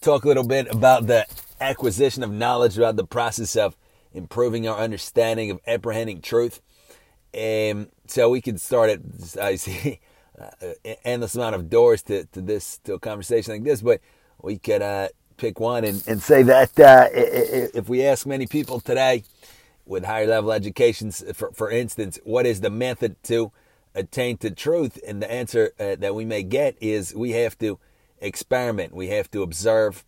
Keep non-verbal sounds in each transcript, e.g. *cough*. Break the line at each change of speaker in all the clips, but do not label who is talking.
Talk a little bit about the acquisition of knowledge, about the process of improving our understanding of apprehending truth. Um, so we could start at, I see, *laughs* uh, endless amount of doors to, to this, to a conversation like this, but we could uh, pick one and, and say that uh, if we ask many people today with higher level educations, for, for instance, what is the method to attain to truth? And the answer uh, that we may get is we have to experiment, we have to observe,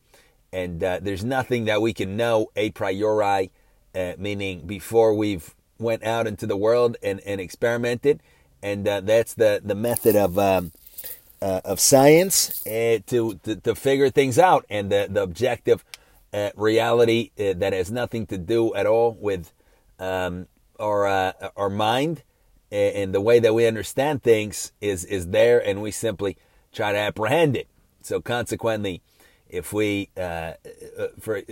and uh, there's nothing that we can know a priori, uh, meaning before we've went out into the world and, and experimented. And uh, that's the, the method of um, uh, of science uh, to, to, to figure things out, and the the objective uh, reality that has nothing to do at all with um, our our mind and the way that we understand things is is there, and we simply try to apprehend it. So consequently, if we uh, for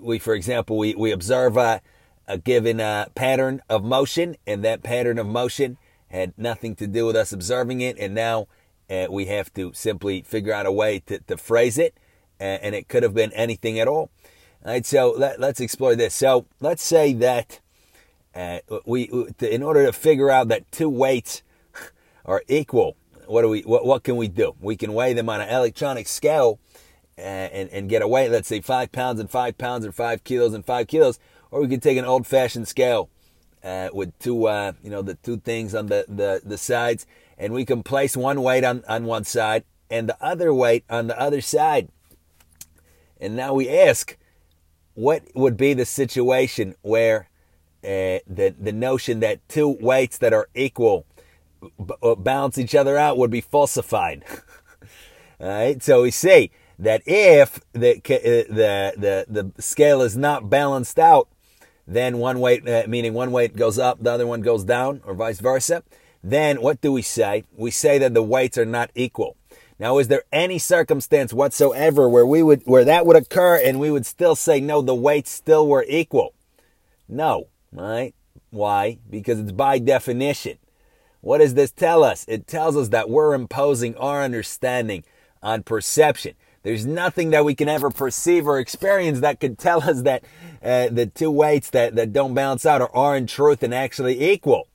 we for example we we observe a, a given pattern of motion, and that pattern of motion had nothing to do with us observing it, and now uh, we have to simply figure out a way to, to phrase it, uh, and it could have been anything at all. All right, so let, us explore this. So let's say that uh, we, in order to figure out that two weights *laughs* are equal, what do we, what, what can we do? We can weigh them on an electronic scale uh, and, and get a weight, let's say five pounds and five pounds, or five kilos and five kilos, or we could take an old-fashioned scale uh, with two, uh, you know, the two things on the, the, the sides and we can place one weight on, on one side and the other weight on the other side. And now we ask, what would be the situation where uh, the, the notion that two weights that are equal b- uh, balance each other out would be falsified? *laughs* All right, so we say that if the, uh, the, the, the scale is not balanced out, then one weight, uh, meaning one weight goes up, the other one goes down, or vice versa then what do we say? We say that the weights are not equal. Now, is there any circumstance whatsoever where we would, where that would occur and we would still say, no, the weights still were equal? No, right? Why? Because it's by definition. What does this tell us? It tells us that we're imposing our understanding on perception. There's nothing that we can ever perceive or experience that could tell us that uh, the two weights that, that don't balance out are, are in truth and actually equal.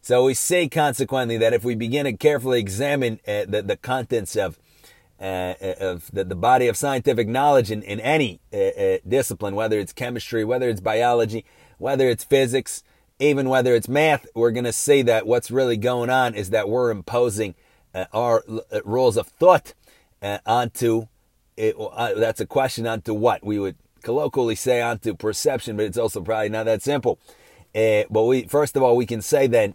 So we see consequently that if we begin to carefully examine uh, the, the contents of uh, uh, of the, the body of scientific knowledge in, in any uh, uh, discipline, whether it's chemistry, whether it's biology, whether it's physics, even whether it's math, we're going to see that what's really going on is that we're imposing uh, our rules of thought onto it. that's a question onto what we would colloquially say onto perception, but it's also probably not that simple. but we, first of all, we can say that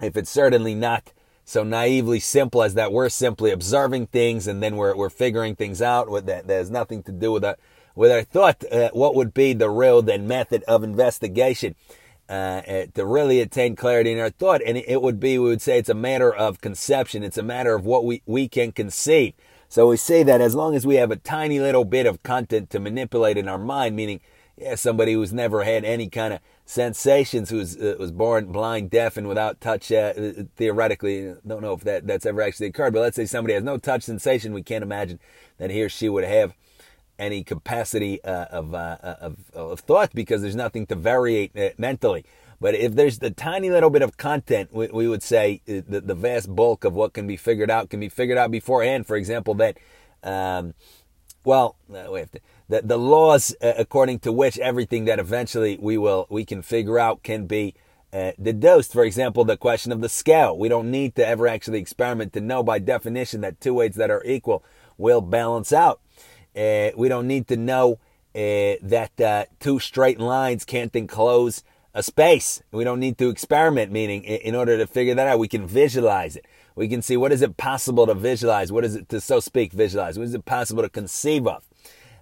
if it's certainly not so naively simple as that we're simply observing things and then we're, we're figuring things out with that there's nothing to do with our with our thought uh, what would be the real then method of investigation uh, uh, to really attain clarity in our thought and it would be we would say it's a matter of conception it's a matter of what we we can conceive so we say that as long as we have a tiny little bit of content to manipulate in our mind meaning yeah, somebody who's never had any kind of sensations, who was, uh, was born blind, deaf, and without touch. Uh, theoretically, don't know if that that's ever actually occurred, but let's say somebody has no touch sensation. We can't imagine that he or she would have any capacity uh, of, uh, of, of thought because there's nothing to variate uh, mentally. But if there's the tiny little bit of content, we, we would say uh, the, the vast bulk of what can be figured out can be figured out beforehand. For example, that, um, well, to the, the laws uh, according to which everything that eventually we will we can figure out can be uh, deduced. For example, the question of the scale. We don't need to ever actually experiment to know by definition that two weights that are equal will balance out. Uh, we don't need to know uh, that uh, two straight lines can't enclose a space. We don't need to experiment, meaning in order to figure that out, we can visualize it. We can see what is it possible to visualize? What is it to so speak visualize? What is it possible to conceive of?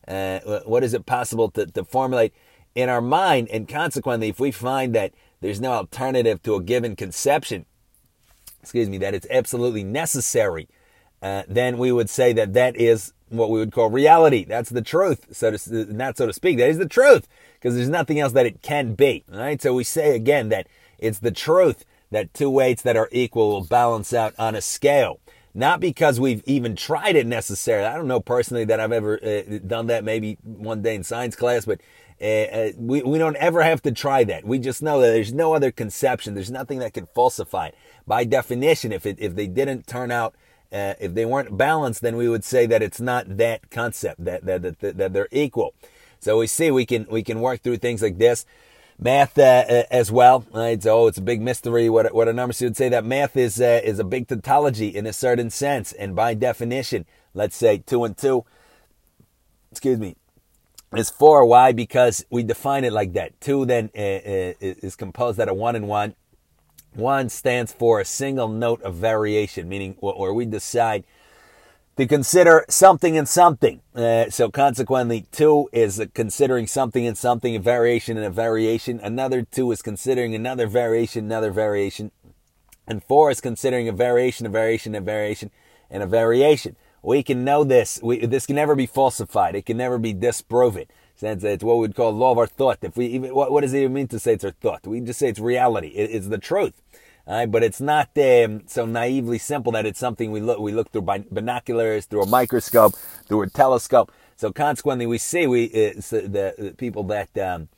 Uh, what is it possible to, to formulate in our mind? And consequently, if we find that there's no alternative to a given conception, excuse me, that it's absolutely necessary, uh, then we would say that that is what we would call reality. That's the truth, so to not so to speak. That is the truth because there's nothing else that it can be. Right. So we say again that it's the truth that two weights that are equal will balance out on a scale. not because we've even tried it necessarily. I don't know personally that I've ever uh, done that. Maybe one day in science class, but uh, uh, we we don't ever have to try that. We just know that there's no other conception. There's nothing that can falsify it. By definition, if it if they didn't turn out. Uh, if they weren't balanced, then we would say that it's not that concept that, that that that they're equal. So we see we can we can work through things like this math uh, uh, as well. Right? So oh, it's a big mystery. What what a number would say that math is uh, is a big tautology in a certain sense, and by definition, let's say two and two. Excuse me. Is four. Why? Because we define it like that. Two then uh, uh is composed out of one and one. One stands for a single note of variation, meaning where we decide to consider something and something. Uh, so consequently, two is considering something and something, a variation and a variation. Another two is considering another variation, another variation. And four is considering a variation, a variation, a variation, and a variation. We can know this. We, this can never be falsified. It can never be disproven. Since it's what we'd call law of our thought. If we even, what, what does it even mean to say it's our thought? We just say it's reality. It, it's the truth. Right, but it's not um, so naively simple that it's something we look we look through binoculars, through a microscope, through a telescope. So consequently, we see we uh, the, the, people that um,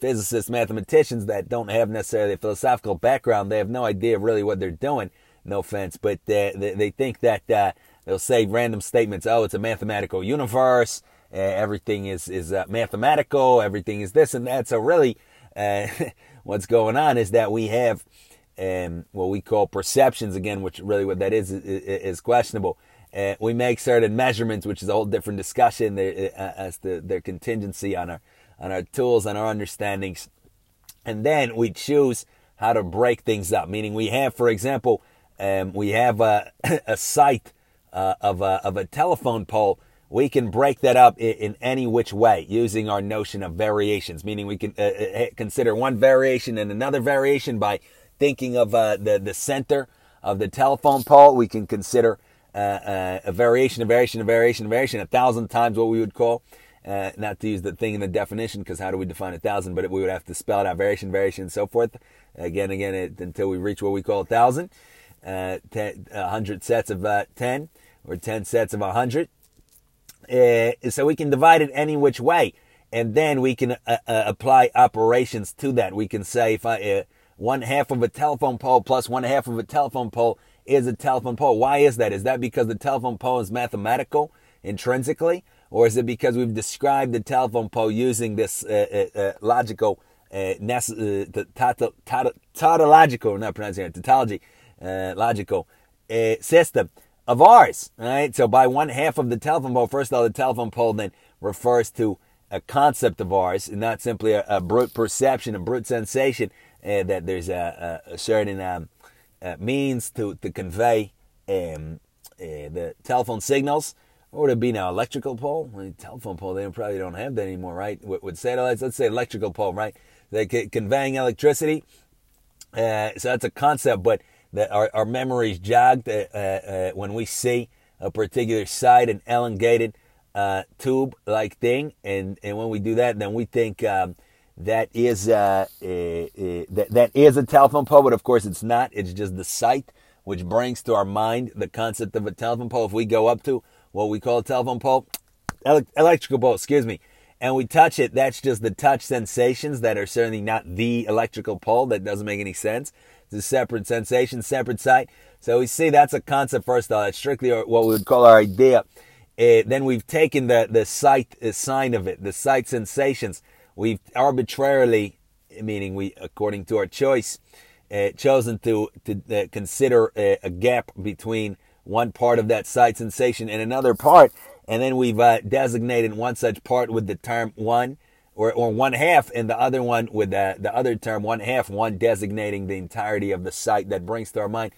physicists, mathematicians that don't have necessarily a philosophical background, they have no idea really what they're doing. No offense, but they, they think that uh, they'll say random statements. Oh, it's a mathematical universe. Uh, everything is is uh, mathematical. Everything is this and that. So really, uh, *laughs* what's going on is that we have um, what we call perceptions again, which really what that is is, is questionable. Uh, we make certain measurements, which is a whole different discussion uh, as to their contingency on our on our tools and our understandings, and then we choose how to break things up. Meaning, we have, for example, um, we have a, *laughs* a sight uh, of a of a telephone pole. We can break that up in, in, any which way using our notion of variations. Meaning, we can uh, uh consider one variation and another variation by thinking of uh, the, the center of the telephone pole, we can consider uh, uh, a variation, a variation, a variation, a variation, a thousand times what we would call, uh, not to use the thing in the definition, because how do we define a thousand? But we would have to spell it out, variation, variation, and so forth. Again, again, it, until we reach what we call a thousand. Uh, ten, a hundred sets of uh, ten, or ten sets of a hundred. so we can divide it any which way, and then we can apply operations to that. We can say if I one half of a telephone pole plus one half of a telephone pole is a telephone pole. Why is that? Is that because the telephone pole is mathematical intrinsically? Or is it because we've described the telephone pole using this uh, uh, uh logical, uh, tautological, not pronouncing it, tautology, uh, logical uh, system of ours? Right. So by one half of the telephone pole, first of all, the telephone pole then refers to a concept of ours, and not simply a, a brute perception, a brute sensation uh, that there's a, a certain um, uh, means to, to convey um, uh, the telephone signals. Or it be now electrical pole? I mean, telephone pole, they probably don't have that anymore, right? With, with satellites, let's say electrical pole, right? They're conveying electricity. Uh, so that's a concept, but that our, our memories jogged uh, uh, when we see a particular sight, an elongated tube-like thing, and and when we do that, then we think um, that is uh, a, a, that, that is a telephone pole, but of course it's not. It's just the sight which brings to our mind the concept of a telephone pole. If we go up to what we call a telephone pole, ele- electrical pole, excuse me, and we touch it, that's just the touch sensations that are certainly not the electrical pole. That doesn't make any sense. It's a separate sensation, separate sight. So we see that's a concept first all. It's strictly what we would call our idea. Uh, then we've taken the, the sight the sign of it, the sight sensations, we've arbitrarily, meaning we, according to our choice, uh, chosen to to uh, consider a, a, gap between one part of that sight sensation and another part, and then we've uh, designated one such part with the term one, or or one half, and the other one with the the other term one half, one designating the entirety of the sight that brings to our mind.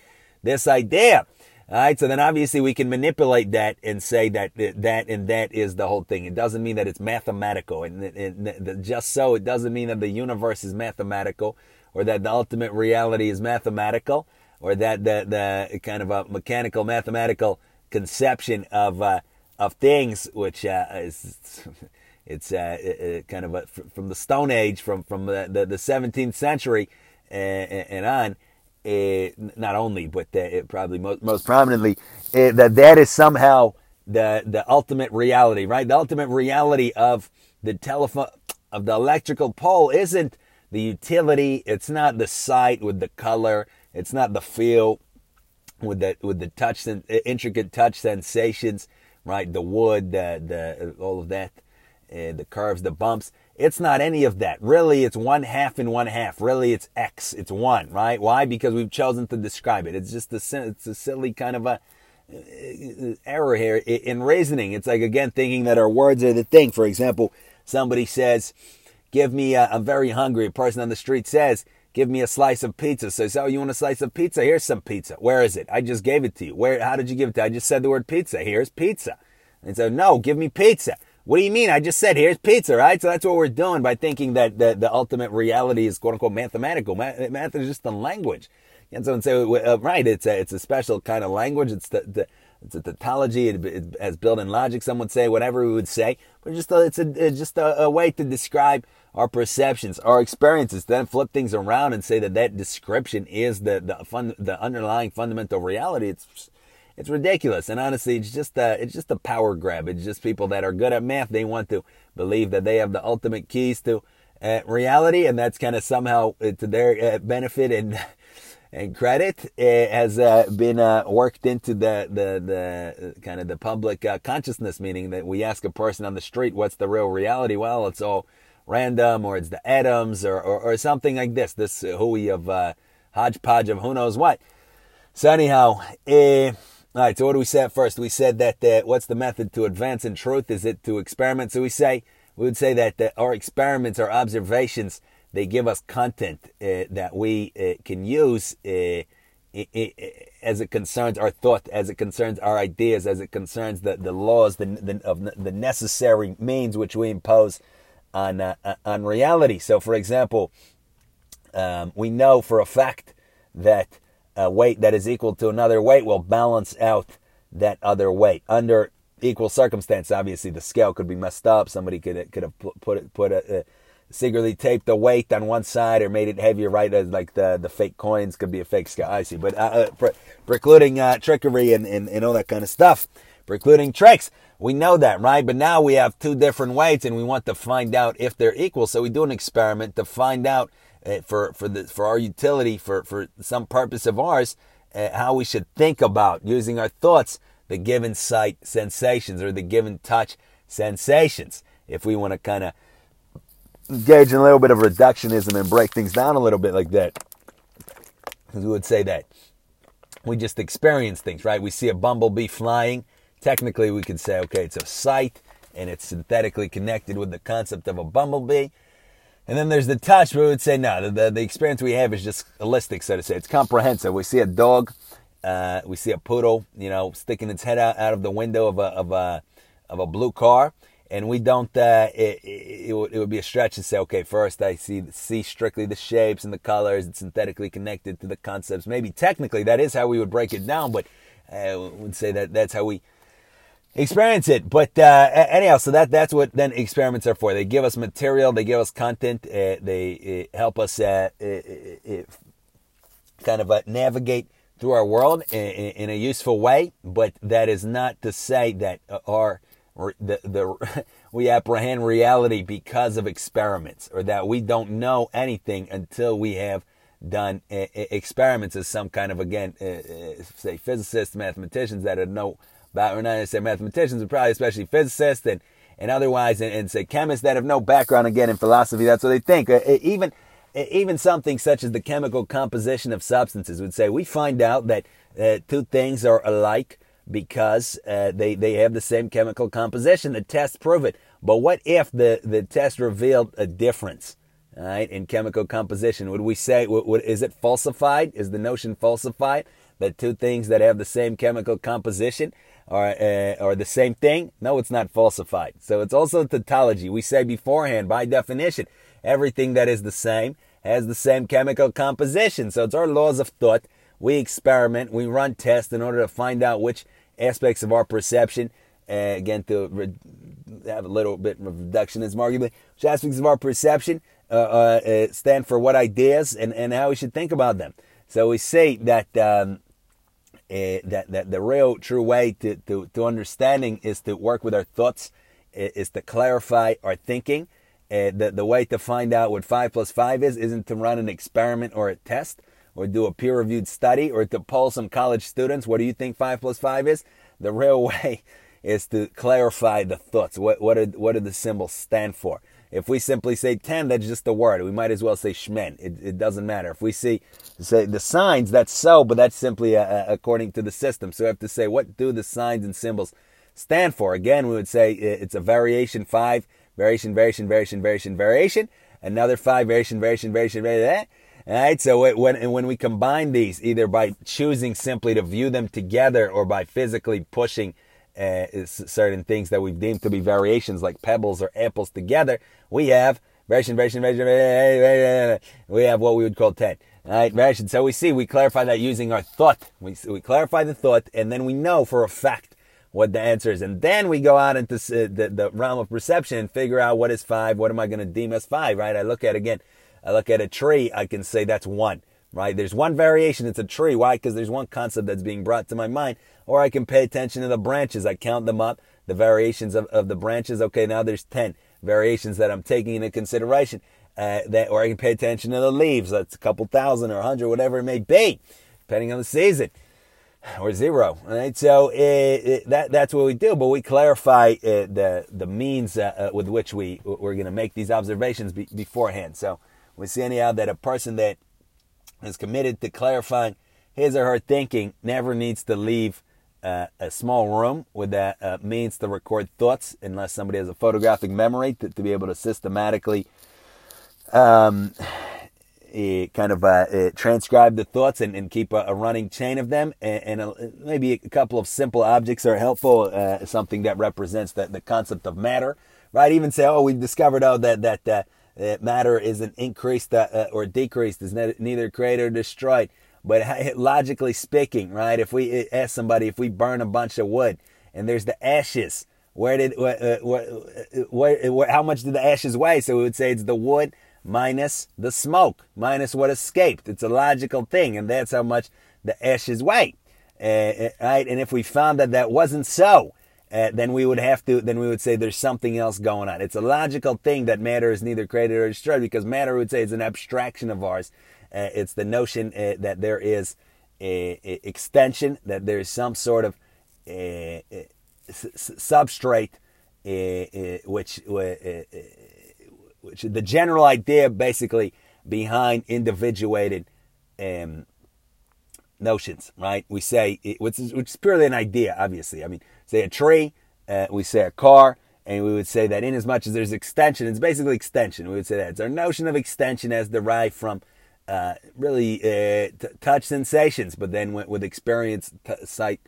This idea all right, so then obviously we can manipulate that and say that that and that is the whole thing. It doesn't mean that it's mathematical, and, and, and just so it doesn't mean that the universe is mathematical, or that the ultimate reality is mathematical, or that the the kind of a mechanical mathematical conception of uh, of things, which uh, is *laughs* it's uh, kind of a, from the Stone Age, from from the, the, the 17th century and, and on not only, but uh, probably most, most prominently, uh, that that is somehow the the ultimate reality, right? The ultimate reality of the telephone of the electrical pole isn't the utility. It's not the sight with the color. It's not the feel with the with the touch and intricate touch sensations, right? The wood, the the all of that, uh, the curves, the bumps. It's not any of that. Really, it's one half and one half. Really, it's X. It's one, right? Why? Because we've chosen to describe it. It's just a, it's a silly kind of a uh, error here in reasoning. It's like, again, thinking that our words are the thing. For example, somebody says, give me, a, I'm very hungry. A person on the street says, give me a slice of pizza. So, so you want a slice of pizza? Here's some pizza. Where is it? I just gave it to you. Where, how did you give it to? I just said the word pizza. Here's pizza. And so, no, give me pizza. What do you mean? I just said here's pizza, right? So that's what we're doing by thinking that the, the ultimate reality is quote unquote mathematical. Math, math is just a language. And so, and so uh, right, it's a, it's a special kind of language. It's the, the it's a tautology. It, it has built-in logic. Some would say whatever we would say, but just a, it's a it's just a, a, way to describe our perceptions, our experiences. Then flip things around and say that that description is the the fun, the underlying fundamental reality. It's it's ridiculous. And honestly, it's just a, it's just a power grab. It's just people that are good at math. They want to believe that they have the ultimate keys to uh, reality, and that's kind of somehow uh, to their uh, benefit and *laughs* and credit uh, has uh, been worked into the the the kind of the public consciousness. Meaning that we ask a person on the street, "What's the real reality?" Well, it's all random, or it's the atoms, or or, or something like this. This hooey of hodgepodge of who knows what. So anyhow. All right, so what do we say first? We said that uh, what's the method to advance in truth? Is it to experiment? So we say we would say that, that our experiments, our observations, they give us content uh, that we uh, can use uh, as it concerns our thought, as it concerns our ideas, as it concerns the, the laws the, the, of the necessary means which we impose on uh, on reality. So, for example, um, we know for a fact that a weight that is equal to another weight will balance out that other weight under equal circumstance. Obviously, the scale could be messed up. Somebody could could have put it, put a, a secretly taped the weight on one side or made it heavier, right? As like the the fake coins could be a fake scale. I see, but uh, uh, pre- precluding uh, trickery and, and and all that kind of stuff, precluding tricks. We know that, right? But now we have two different weights, and we want to find out if they're equal. So we do an experiment to find out uh, for for the for our utility for for some purpose of ours uh, how we should think about using our thoughts the given sight sensations or the given touch sensations. If we want to kind of engage in a little bit of reductionism and break things down a little bit like that because we would say that we just experience things right? We see a bumblebee flying. Technically we could say okay it's a sight and it's synthetically connected with the concept of a bumblebee and then there's the touch, we would say no, the, the, experience we have is just holistic, so to say. It's comprehensive. We see a dog, uh, we see a poodle, you know, sticking its head out, out of the window of a, of a, of a blue car. And we don't, uh, it, it, it, would, it would be a stretch to say, okay, first I see, see strictly the shapes and the colors. It's synthetically connected to the concepts. Maybe technically that is how we would break it down, but I uh, would say that that's how we experience it. But uh, anyhow, so that that's what then experiments are for. They give us material, they give us content, uh, they uh, help us uh, uh, uh, kind of navigate through our world in, in, a useful way. But that is not to say that our the the *laughs* we apprehend reality because of experiments, or that we don't know anything until we have done experiments as some kind of again say physicists mathematicians that know about, not necessarily mathematicians, but probably especially physicists and, and otherwise, and, and say chemists that have no background again in philosophy. That's what they think. Uh, even, even something such as the chemical composition of substances would say we find out that uh, two things are alike because uh, they, they have the same chemical composition. The tests prove it. But what if the, the test revealed a difference? Right, in chemical composition, would we say, what, is it falsified? Is the notion falsified that two things that have the same chemical composition or uh, the same thing? No, it's not falsified. So it's also tautology. We say beforehand, by definition, everything that is the same has the same chemical composition. So it's our laws of thought. We experiment, we run tests in order to find out which aspects of our perception, uh, again, to re- have a little bit of reductionism, arguably, which aspects of our perception uh, uh, uh, stand for what ideas and, and how we should think about them. So we say that um, uh, that that the real true way to, to, to understanding is to work with our thoughts, is to clarify our thinking. Uh, the the way to find out what five plus five is isn't to run an experiment or a test or do a peer reviewed study or to poll some college students. What do you think five plus five is? The real *laughs* way is to clarify the thoughts. What what are what do the symbols stand for? If we simply say 10, that's just a word. We might as well say shmen. It, it doesn't matter. If we see say the signs, that's so, but that's simply a, a, according to the system. So we have to say, what do the signs and symbols stand for? Again, we would say it's a variation five, variation, variation, variation, variation, variation, another five, variation, variation, variation, variation. Eh? All right. So when when we combine these, either by choosing simply to view them together or by physically pushing uh, certain things that we've deemed to be variations like pebbles or apples together, we have variation, variation, variation, we have what we would call 10. Right, variation. So we see, we clarify that using our thought. We, we clarify the thought and then we know for a fact what the answer is. And then we go out into the, the realm of perception and figure out what is five, what am I going to deem as five, right? I look at, again, I look at a tree, I can say that's one right? There's one variation, it's a tree. Why? Because there's one concept that's being brought to my mind. Or I can pay attention to the branches. I count them up, the variations of, of the branches. Okay, now there's 10 variations that I'm taking into consideration. Uh, that, or I can pay attention to the leaves. That's a couple thousand or a hundred, whatever it may be, depending on the season. Or zero, right? So it, it, that that's what we do, but we clarify uh, the the means uh, uh with which we we're going to make these observations be, beforehand. So we see anyhow that a person that is committed to clarifying his or her thinking never needs to leave uh, a small room with that uh, means to record thoughts unless somebody has a photographic memory to, to be able to systematically um, eh, kind of uh, eh, transcribe the thoughts and, and keep a, a, running chain of them. And, and a, maybe a couple of simple objects are helpful uh, something that represents the, the concept of matter right? Even say oh we discovered oh that that uh, matter isn't increased uh, uh, or decreased, is neither created or destroyed. But logically speaking, right, if we ask somebody, if we burn a bunch of wood and there's the ashes, where did, what, uh, what, how much did the ashes weigh? So we would say it's the wood minus the smoke, minus what escaped. It's a logical thing, and that's how much the ashes weigh. Uh, right? And if we found that that wasn't so, uh, then we would have to, then we would say there's something else going on. It's a logical thing that matter is neither created or destroyed because matter would say it's an abstraction of ours. Uh, it's the notion uh, that there is a, a, extension, that there's some sort of substrate, which, which the general idea basically behind individuated um, notions, right? We say, it, which, is, which is purely an idea, obviously. I mean, say a tree, uh, we say a car, and we would say that in as much as there's extension, it's basically extension. We would say that it's our notion of extension as derived from uh, really uh, t- touch sensations, but then with, with experience, t- sight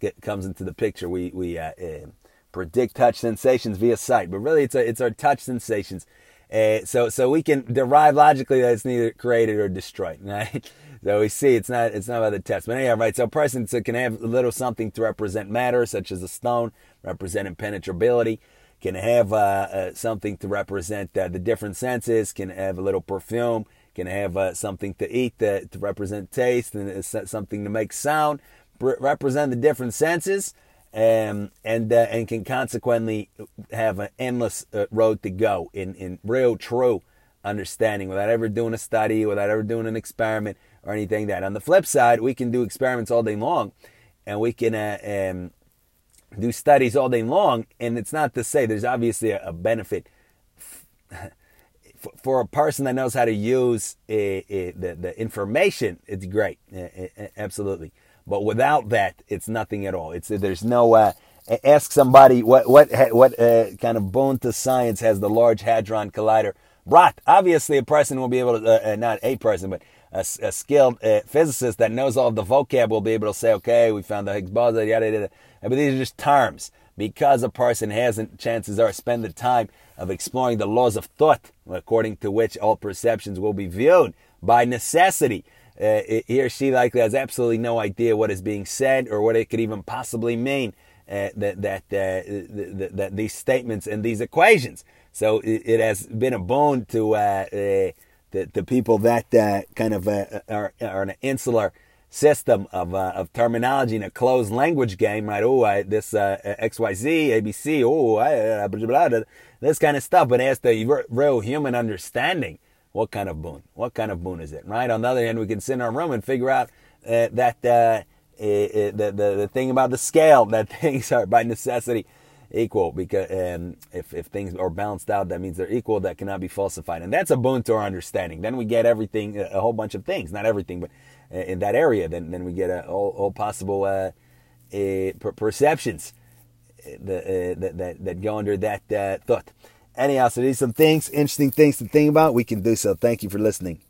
get, comes into the picture. We we uh, uh, predict touch sensations via sight, but really it's a, it's our touch sensations. Uh, so so we can derive logically that it's neither created or destroyed, *laughs* right? So we see it's not it's not about the test. But anyhow, right? So a person can have a little something to represent matter, such as a stone representing penetrability. Can have uh, uh, something to represent uh, the different senses. Can have a little perfume. Can have uh, something to eat to, to represent taste, and something to make sound. represent the different senses. Um, and uh, and can consequently have an endless uh, road to go in in real true understanding without ever doing a study, without ever doing an experiment, or anything that. On the flip side, we can do experiments all day long, and we can uh, um, do studies all day long. And it's not to say there's obviously a, a benefit f- for a person that knows how to use uh, uh, the the information. It's great, uh, uh, absolutely. But without that, it's nothing at all. It's there's no. Uh, ask somebody what what what kind of boon to science has the Large Hadron Collider brought. Obviously, a person will be able to, uh, not a person, but a, a skilled uh, physicist that knows all of the vocab will be able to say, okay, we found the Higgs boson, yada, yada, yada. But these are just terms. Because a person hasn't, chances are, spend the time of exploring the laws of thought, according to which all perceptions will be viewed by necessity. Uh, he or she likely has absolutely no idea what is being said or what it could even possibly mean. Uh, that that, uh, that, that these statements and these equations. So it, it, has been a boon to uh, uh the, the people that uh, kind of uh, are, are an insular system of, uh, of terminology in a closed language game, right? Oh, this uh, XYZ, ABC, oh, I, blah, blah, blah, this kind of stuff. But as the real human understanding, what kind of boon? What kind of boon is it, right? On the other hand, we can sit in our room and figure out uh, that uh, the, the, the thing about the scale, that *laughs* things are by necessity equal because um, if, if things are balanced out, that means they're equal. That cannot be falsified. And that's a boon to our understanding. Then we get everything, a whole bunch of things, not everything, but in that area, then then we get a, all, all possible uh, uh, perceptions uh, that, that that go under that uh, thought. Anyhow, so these are some things, interesting things to think about. We can do so. Thank you for listening.